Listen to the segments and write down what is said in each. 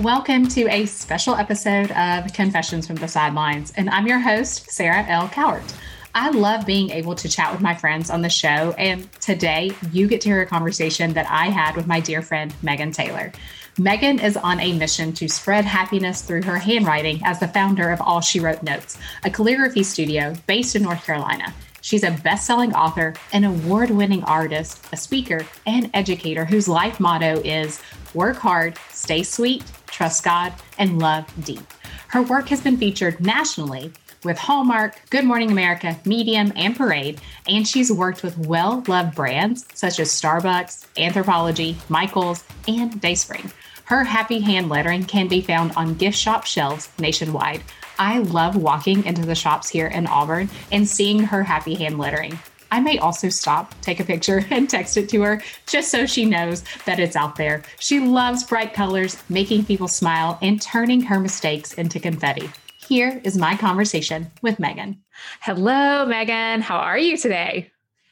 Welcome to a special episode of Confessions from the Sidelines, and I'm your host, Sarah L. Cowart. I love being able to chat with my friends on the show, and today you get to hear a conversation that I had with my dear friend, Maghon Taylor. Maghon is on a mission to spread happiness through her handwriting as the founder of All She Wrote Notes, a calligraphy studio based in North Carolina. She's a best selling author, an award winning artist, a speaker, and educator whose life motto is work hard, stay sweet, trust God, and love deep. Her work has been featured nationally with Hallmark, Good Morning America, Medium, and Parade, and she's worked with well loved brands such as Starbucks, Anthropologie, Michaels, and Dayspring. Her happy hand lettering can be found on gift shop shelves nationwide. I love walking into the shops here in Auburn and seeing her happy hand lettering. I may also stop, take a picture, and text it to her just so she knows that it's out there. She loves bright colors, making people smile, and turning her mistakes into confetti. Here is my conversation with Maghon. Hello, Maghon. How are you today?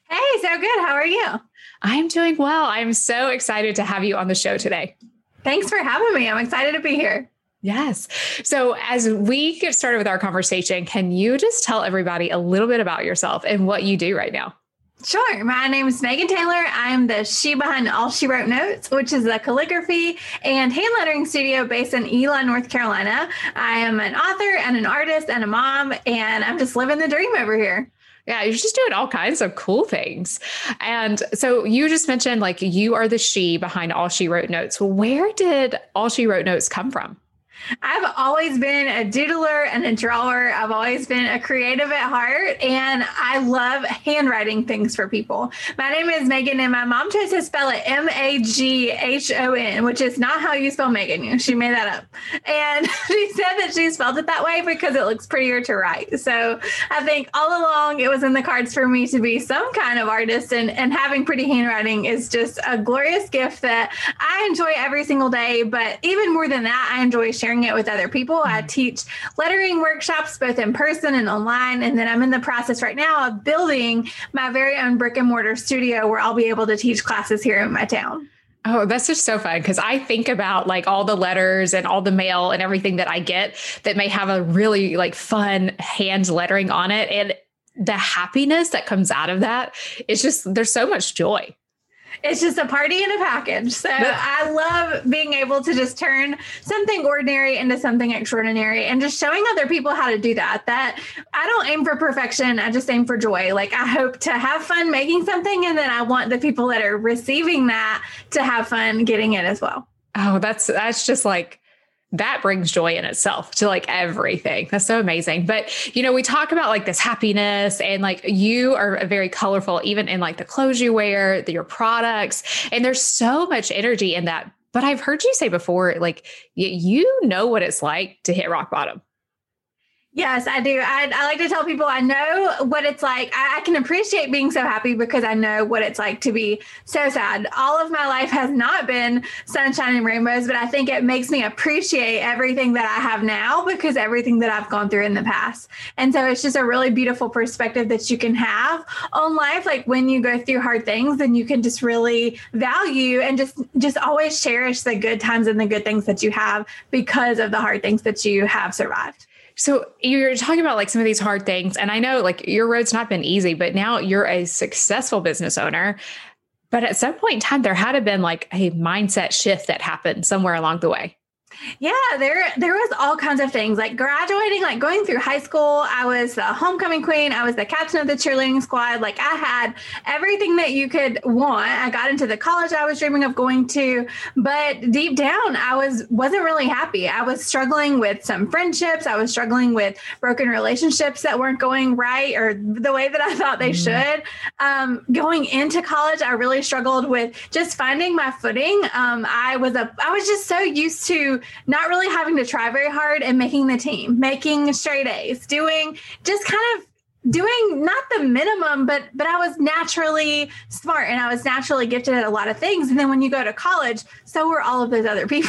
Hey, so good. How are you? I'm doing well. I'm so excited to have you on the show today. Thanks for having me. I'm excited to be here. Yes. So, as we get started with our conversation, can you just tell everybody a little bit about yourself and what you do right now? Sure. My name is Maghon Taylor. I'm the she behind All She Wrote Notes, which is a calligraphy and hand lettering studio based in Eli, North Carolina. I am an author and an artist and a mom, and I'm just living the dream over here. Yeah, you're just doing all kinds of cool things. And so you just mentioned like you are the she behind All She Wrote Notes. Where did All She Wrote Notes come from? I've always been a doodler and a drawer. I've always been a creative at heart, and I love handwriting things for people. My name is Maghon, and my mom tries to spell it M A G H O N, which is not how you spell Megan. She made that up. And she said that she spelled it that way because it looks prettier to write. So I think all along it was in the cards for me to be some kind of artist, and, and having pretty handwriting is just a glorious gift that I enjoy every single day. But even more than that, I enjoy sharing sharing it with other people. I mm-hmm. teach lettering workshops both in person and online. And then I'm in the process right now of building my very own brick and mortar studio where I'll be able to teach classes here in my town. Oh, that's just so fun because I think about like all the letters and all the mail and everything that I get that may have a really like fun hand lettering on it. And the happiness that comes out of that, it's just, there's so much joy it's just a party in a package. So I love being able to just turn something ordinary into something extraordinary and just showing other people how to do that. That I don't aim for perfection, I just aim for joy. Like I hope to have fun making something and then I want the people that are receiving that to have fun getting it as well. Oh, that's that's just like that brings joy in itself to like everything. That's so amazing. But, you know, we talk about like this happiness and like you are very colorful, even in like the clothes you wear, the, your products, and there's so much energy in that. But I've heard you say before, like you know what it's like to hit rock bottom. Yes, I do. I, I, like to tell people I know what it's like. I, I, can appreciate being so happy because I know what it's like to be so sad. All of my life has not been sunshine and rainbows, but I think it makes me appreciate everything that I have now because everything that I've gone through in the past. And so it's just a really beautiful perspective that you can have on life. Like when you go through hard things, then you can just really value and just just always cherish the good times and the good things that you have because of the hard things that you have survived. So you're talking about like some of these hard things. And I know like your road's not been easy, but now you're a successful business owner. But at some point in time, there had to been like a mindset shift that happened somewhere along the way. Yeah, there there was all kinds of things like graduating, like going through high school. I was the homecoming queen. I was the captain of the cheerleading squad. Like I had everything that you could want. I got into the college I was dreaming of going to, but deep down, I was wasn't really happy. I was struggling with some friendships. I was struggling with broken relationships that weren't going right or the way that I thought they mm. should. Um, going into college, I really struggled with just finding my footing. Um, I was a I was just so used to not really having to try very hard and making the team, making straight A's, doing just kind of doing not the minimum but but i was naturally smart and i was naturally gifted at a lot of things. And then when you go to college so were all of those other people.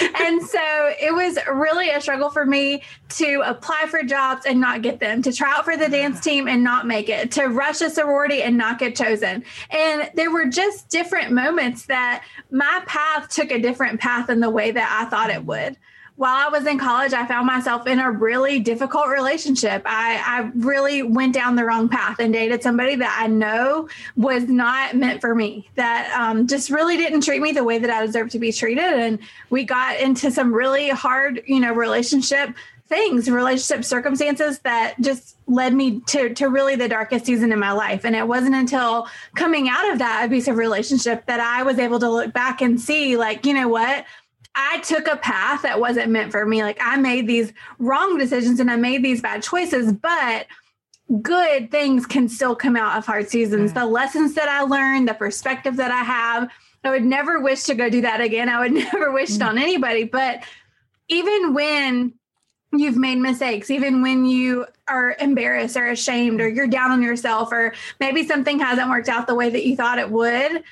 And so it was really a struggle for me to apply for jobs and not get them to try out for the dance team and not make it to rush a sorority and not get chosen. And there were just different moments that my path took a different path in the way that i thought it would while I was in college, I found myself in a really difficult relationship. I, I really went down the wrong path and dated somebody that I know was not meant for me, that um, just really didn't treat me the way that I deserved to be treated. And we got into some really hard, you know, relationship things, relationship circumstances that just led me to to really the darkest season in my life. And it wasn't until coming out of that abusive relationship that I was able to look back and see, like, you know what? I took a path that wasn't meant for me. Like I made these wrong decisions and I made these bad choices, but good things can still come out of hard seasons. The lessons that I learned, the perspective that I have, I would never wish to go do that again. I would never wish it mm. on anybody. But even when you've made mistakes, even when you are embarrassed or ashamed or you're down on yourself, or maybe something hasn't worked out the way that you thought it would,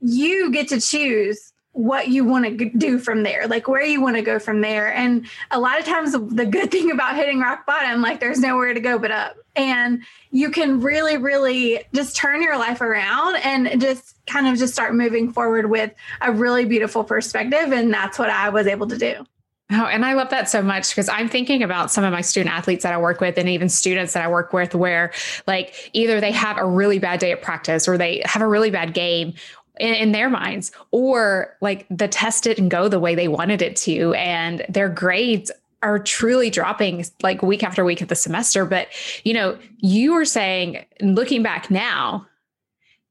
you get to choose what you want to do from there, like where you want to go from there. And a lot of times, the good thing about hitting rock bottom, like there's nowhere to go but up. And you can really, really just turn your life around and just kind of just start moving forward with a really beautiful perspective. And that's what I was able to do. Oh, and I love that so much because I'm thinking about some of my student athletes that I work with and even students that I work with where like either they have a really bad day at practice or they have a really bad game in, in, their minds, or like the test didn't go the way they wanted it to, and their grades are truly dropping like week after week of the semester. But you know, you were saying, looking back now,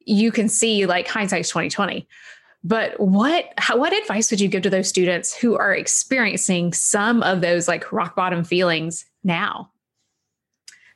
you can see like hindsight's 2020. But what how, what advice would you give to those students who are experiencing some of those like rock bottom feelings now?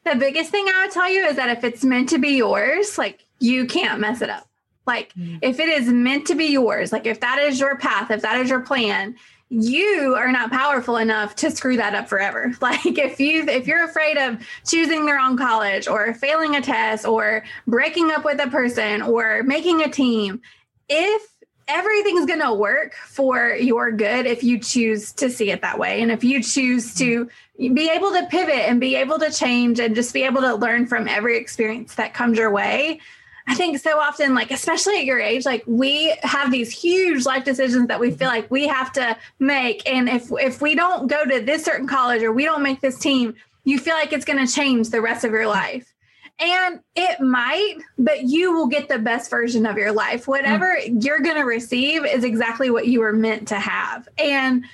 The biggest thing I would tell you is that if it's meant to be yours, like you can't mess it up. Like mm. if it is meant to be yours, like if that is your path, if that is your plan, you are not powerful enough to screw that up forever. Like if you if you're afraid of choosing the wrong college or failing a test or breaking up with a person or making a team, if everything's going to work for your good if you choose to see it that way and if you choose to be able to pivot and be able to change and just be able to learn from every experience that comes your way I think so often, like, especially at your age, like we have these huge life decisions that we feel like we have to make. And if if we don't go to this certain college or we don't make this team, you feel like it's going to change the rest of your life. And it might, but you will get the best version of your life. Whatever mm. you're going to receive is exactly what you were meant to have. And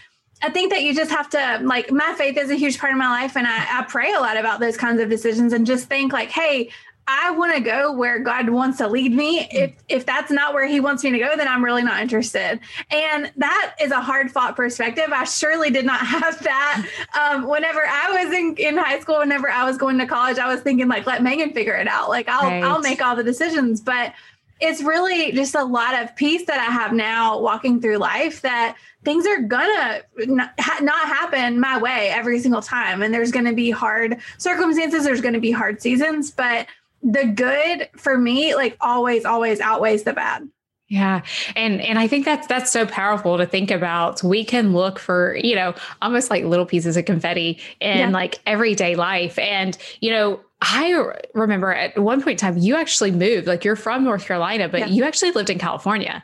I think that you just have to like my faith is a huge part of my life and I, I pray a lot about those kinds of decisions and just think like, hey, I want to go where God wants to lead me. If if that's not where He wants me to go, then I'm really not interested. And that is a hard fought perspective. I surely did not have that. Um, whenever I was in, in high school, whenever I was going to college, I was thinking like, let Maghon figure it out. Like I'll right. I'll make all the decisions. But it's really just a lot of peace that I have now walking through life that things are gonna not, not happen my way every single time. And there's gonna be hard circumstances. There's gonna be hard seasons, but the good for me like always always outweighs the bad yeah. And and I think that's that's so powerful to think about. We can look for, you know, almost like little pieces of confetti in yeah. like everyday life. And, you know, I remember at one point in time you actually moved. Like you're from North Carolina, but yeah. you actually lived in California.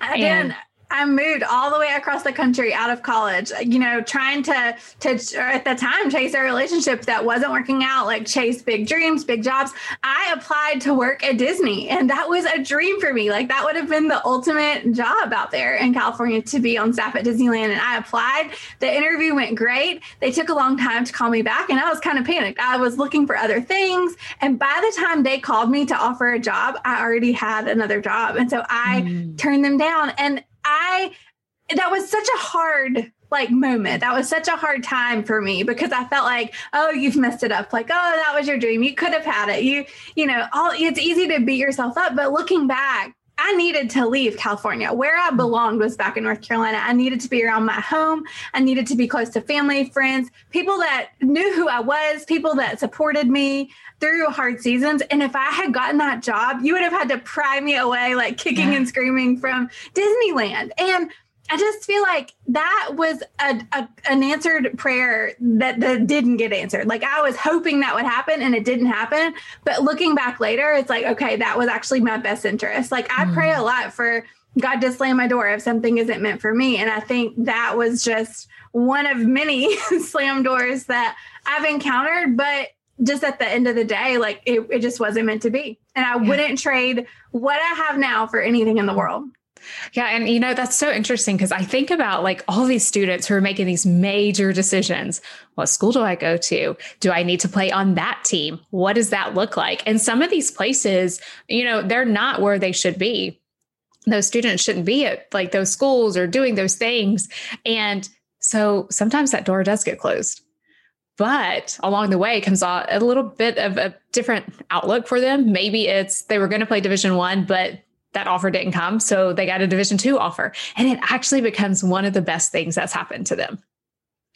I and did. I moved all the way across the country out of college, you know, trying to to at the time chase a relationship that wasn't working out, like chase big dreams, big jobs. I applied to work at Disney and that was a dream for me. Like that would have been the ultimate job out there in California to be on staff at Disneyland and I applied. The interview went great. They took a long time to call me back and I was kind of panicked. I was looking for other things and by the time they called me to offer a job, I already had another job. And so I mm. turned them down and I that was such a hard like moment. That was such a hard time for me because I felt like, oh, you've messed it up. Like, oh, that was your dream. You could have had it. You, you know, all it's easy to beat yourself up, but looking back, I needed to leave California. Where I belonged was back in North Carolina. I needed to be around my home. I needed to be close to family, friends, people that knew who I was, people that supported me through hard seasons. And if I had gotten that job, you would have had to pry me away, like kicking yeah. and screaming from Disneyland. And I just feel like that was a, a, an answered prayer that, that didn't get answered. Like I was hoping that would happen and it didn't happen. But looking back later, it's like, okay, that was actually my best interest. Like I mm. pray a lot for God to slam my door if something isn't meant for me. And I think that was just one of many slam doors that I've encountered. But just at the end of the day, like it, it just wasn't meant to be. And I yeah. wouldn't trade what I have now for anything in the world. Yeah. And, you know, that's so interesting because I think about like all these students who are making these major decisions. What school do I go to? Do I need to play on that team? What does that look like? And some of these places, you know, they're not where they should be. Those students shouldn't be at like those schools or doing those things. And so sometimes that door does get closed. But along the way comes a little bit of a different outlook for them. Maybe it's they were going to play Division One, but that offer didn't come. So they got a division two offer. And it actually becomes one of the best things that's happened to them.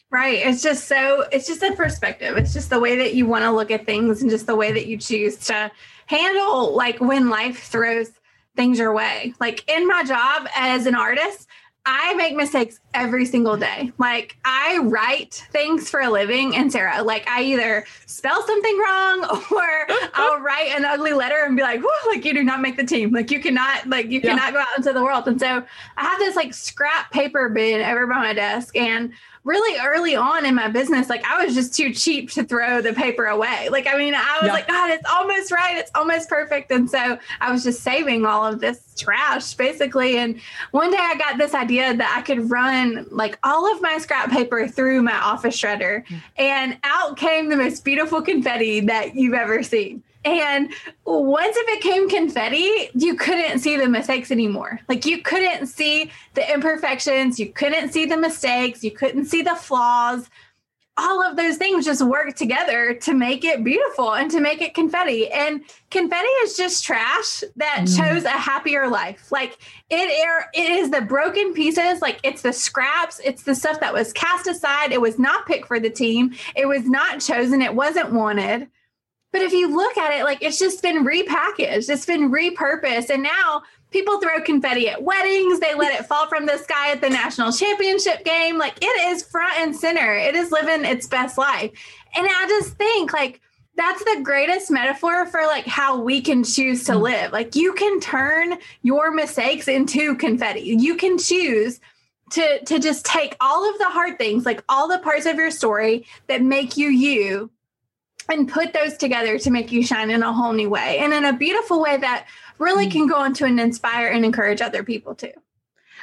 Right. It's just so, it's just a perspective. It's just the way that you want to look at things and just the way that you choose to handle like when life throws things your way. Like in my job as an artist, I make mistakes every single day. Like I write things for a living and Sarah, like I either spell something wrong or I'll write an ugly letter and be like, Whoa, like you do not make the team. Like you cannot, like you yeah. cannot go out into the world. And so I have this like scrap paper bin over by my desk and really early on in my business, like I was just too cheap to throw the paper away. Like, I mean, I was yeah. like, God, it's almost right. It's almost perfect. And so I was just saving all of this trash basically. And one day I got this idea that I could run like all of my scrap paper through my office shredder, mm. and out came the most beautiful confetti that you've ever seen. And once it became confetti, you couldn't see the mistakes anymore. Like you couldn't see the imperfections, you couldn't see the mistakes, you couldn't see the flaws. All of those things just work together to make it beautiful and to make it confetti. And confetti is just trash that mm. chose a happier life. Like it, are, it is the broken pieces, like it's the scraps, it's the stuff that was cast aside. It was not picked for the team, it was not chosen, it wasn't wanted but if you look at it, like it's just been repackaged, it's been repurposed. And now people throw confetti at weddings, they let it fall from the sky at the national championship game. Like it is front and center, it is living its best life. And I just think, like, that's the greatest metaphor for like how we can choose to mm. live. Like you can turn your mistakes into confetti. You can choose to to just take all of the hard things, like all the parts of your story that make you you and put those together to make you shine in a whole new way and in a beautiful way that really mm. can go on to and inspire and encourage other people too.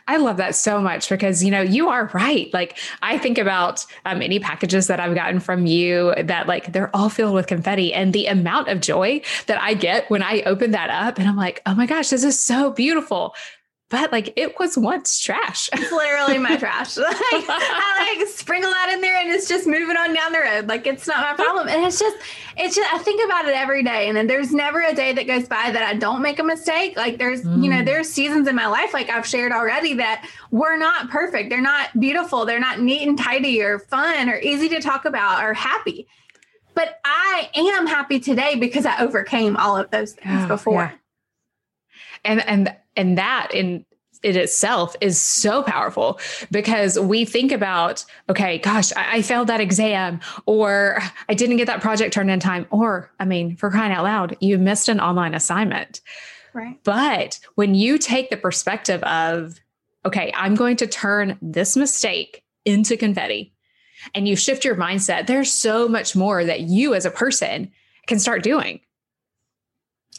I love that so much because you know you are right. Like I think about um, any packages that I've gotten from you that like they're all filled with confetti, and the amount of joy that I get when I open that up, and I'm like, oh my gosh, this is so beautiful but like it was once trash. It's literally my trash. Like I like sprinkle that in there and it's just moving on down the road. Like it's not my problem. And it's just, it's just, I think about it every day. And then there's never a day that goes by that I don't make a mistake. Like there's, mm. you know, mm. there's seasons in my life, like I've shared already, that were not perfect. They're not beautiful. They're not neat and tidy or fun or easy to talk about or happy. But I am happy today because I overcame all of those things oh, before. Yeah. And, and, and that in it itself is so powerful because we think about, okay, gosh, I, I, failed that exam, or I didn't get that project turned in time, or I mean, for crying out loud, you missed an online assignment. Right. But when you take the perspective of, okay, I'm going to turn this mistake into confetti, and you shift your mindset, there's so much more that you as a person can start doing.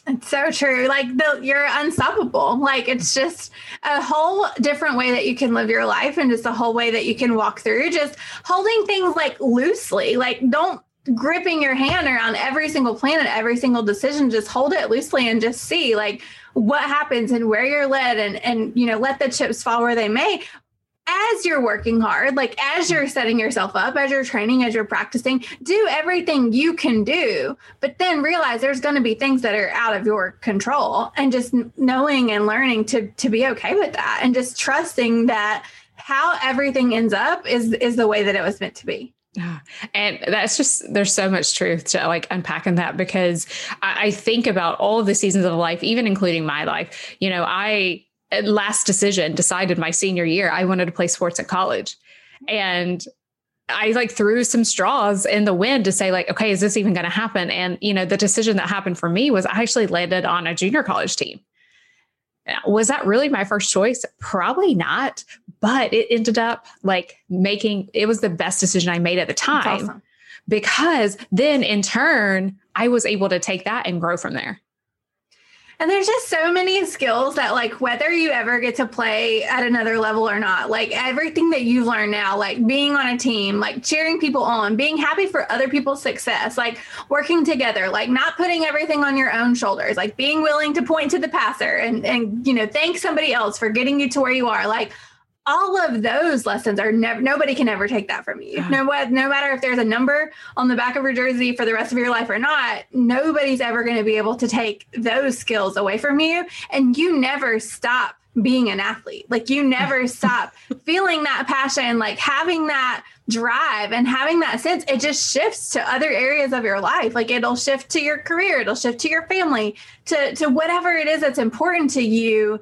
It's so true. Like the, you're unstoppable. Like it's just a whole different way that you can live your life and just a whole way that you can walk through. Just holding things like loosely. Like don't gripping your hand around every single plan and every single decision. Just hold it loosely and just see like what happens and where you're led and and you know let the chips fall where they may as you're working hard, like as you're setting yourself up, as you're training, as you're practicing, do everything you can do, but then realize there's going to be things that are out of your control and just knowing and learning to to be okay with that and just trusting that how everything ends up is is the way that it was meant to be. Yeah. And that's just, there's so much truth to like unpacking that because I, I think about all of the seasons of life, even including my life. You know, I, last decision decided my senior year I wanted to play sports at college. And I like threw some straws in the wind to say like, okay, is this even going to happen? And you know, the decision that happened for me was I actually landed on a junior college team. Was that really my first choice? Probably not, but it ended up like making it was the best decision I made at the time awesome. because then in turn I was able to take that and grow from there. And there's just so many skills that, like, whether you ever get to play at another level or not, like everything that you've learned now, like being on a team, like cheering people on, being happy for other people's success, like working together, like not putting everything on your own shoulders, like being willing to point to the passer and, and, you know, thank somebody else for getting you to where you are. Like, all of those lessons are never nobody can ever take that from you. No, no matter if there's a number on the back of your jersey for the rest of your life or not nobody's ever going to be able to take those skills away from you and you never stop being an athlete. Like you never stop feeling that passion like having that drive and having that sense. It just shifts to other areas of your life. Like it'll shift to your career it'll shift to your family to to whatever it is that's important to you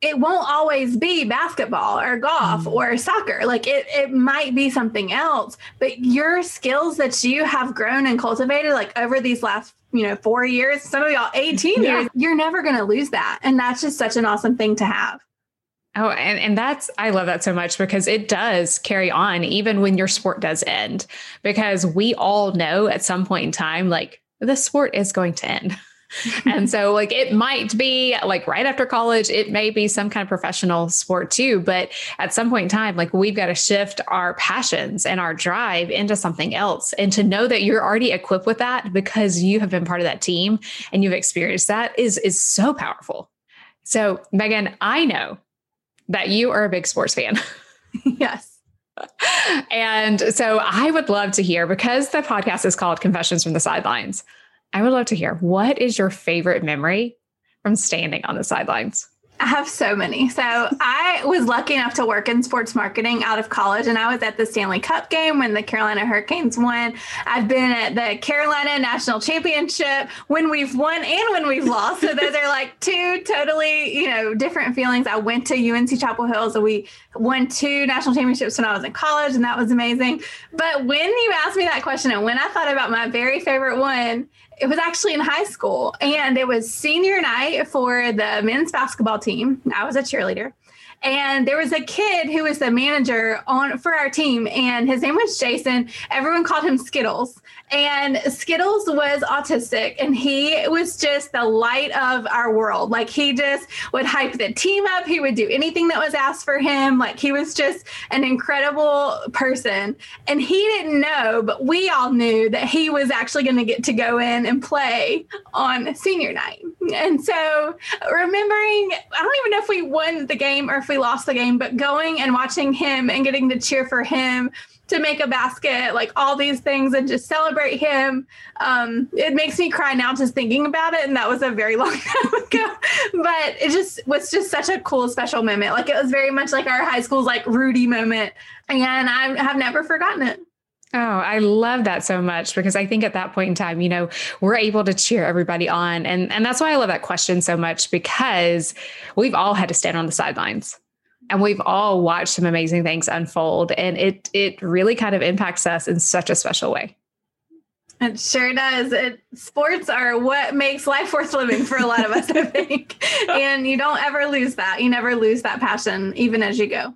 it won't always be basketball or golf mm. or soccer. Like it, it might be something else, but your skills that you have grown and cultivated like over these last, you know, four years, some of y'all 18 yeah. years, you're never going to lose that. And that's just such an awesome thing to have. Oh, and, and that's, I love that so much because it does carry on even when your sport does end, because we all know at some point in time, like the sport is going to end. and so like it might be like right after college it may be some kind of professional sport too but at some point in time like we've got to shift our passions and our drive into something else. And to know that you're already equipped with that because you have been part of that team and you've experienced that is is so powerful. So maghon i know that you are a big sports fan. Yes. And so I would love to hear because the podcast is called Confessions from the Sidelines. I would love to hear what is your favorite memory from standing on the sidelines? I have so many. So I was lucky enough to work in sports marketing out of college, and I was at the Stanley Cup game when the Carolina Hurricanes won. I've been at the Carolina National Championship when we've won and when we've lost. So those are like two totally, you know, different feelings. I went to UNC Chapel Hill, so we won two national championships when I was in college, and that was amazing. But when you asked me that question, and when I thought about my very favorite one, it was actually in high school and it was senior night for the men's basketball team. I was a cheerleader. And there was a kid who was the manager on for our team, and his name was Jason. Everyone called him Skittles. And Skittles was autistic, and he was just the light of our world. Like he just would hype the team up. He would do anything that was asked for him. Like he was just an incredible person. And he didn't know, but we all knew that he was actually going to get to go in and play on senior night. And so remembering, I don't even know if we won the game or if we lost the game, but going and watching him and getting to cheer for him to make a basket, like all these things, and just celebrate him. Um, it makes me cry now just thinking about it, and that was a very long time ago. but it just was just such a cool, special moment. Like it was very much like our high school's like Rudy moment, and I have never forgotten it. Oh, I love that so much because I think at that point in time, you know, we're able to cheer everybody on. And and that's why I love that question so much because we've all had to stand on the sidelines and we've all watched some amazing things unfold. And it it really kind of impacts us in such a special way. It sure does. It, sports are what makes life worth living for a lot of us i think. And you don't ever lose that. You never lose that passion even as you go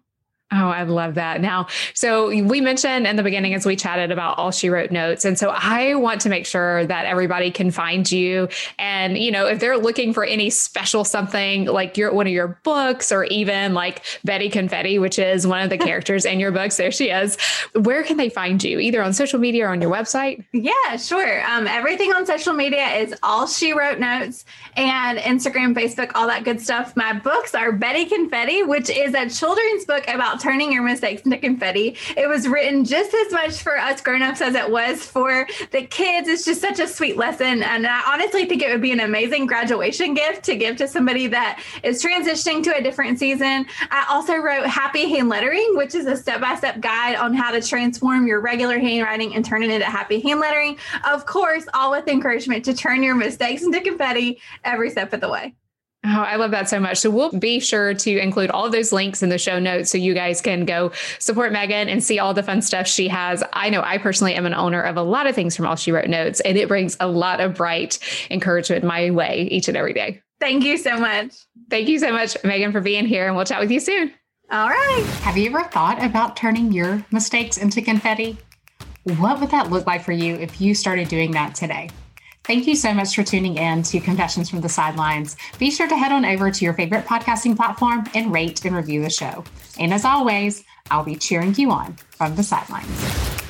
Oh, I love that. Now, so we mentioned in the beginning as we chatted about all she wrote notes. And so I want to make sure that everybody can find you. And, you know, if they're looking for any special something like your one of your books or even like Betty Confetti, which is one of the characters in your books, there she is. Where can they find you? Either on social media or on your website? Yeah, sure. Um, everything on social media is all she wrote notes and Instagram, Facebook, all that good stuff. My books are Betty Confetti, which is a children's book about turning your mistakes into confetti. It was written just as much for us grown-ups as it was for the kids. It's just such a sweet lesson. And I honestly think it would be an amazing graduation gift to give to somebody that is transitioning to a different season. I also wrote Happy Hand Lettering, which is a step-by-step guide on how to transform your regular handwriting and turn it into happy hand lettering. Of course, all with encouragement to turn your mistakes into confetti every step of the way. Oh, I love that so much. So we'll be sure to include all of those links in the show notes so you guys can go support Maghon and see all the fun stuff she has. I know I personally am an owner of a lot of things from All She Wrote Notes, and it brings a lot of bright encouragement my way each and every day. Thank you so much. Thank you so much, Maghon, for being here, and we'll chat with you soon. All right. Have you ever thought about turning your mistakes into confetti? What would that look like for you if you started doing that today? Thank you so much for tuning in to Confessions from the Sidelines. Be sure to head on over to your favorite podcasting platform and rate and review the show. And as always, I'll be cheering you on from the sidelines.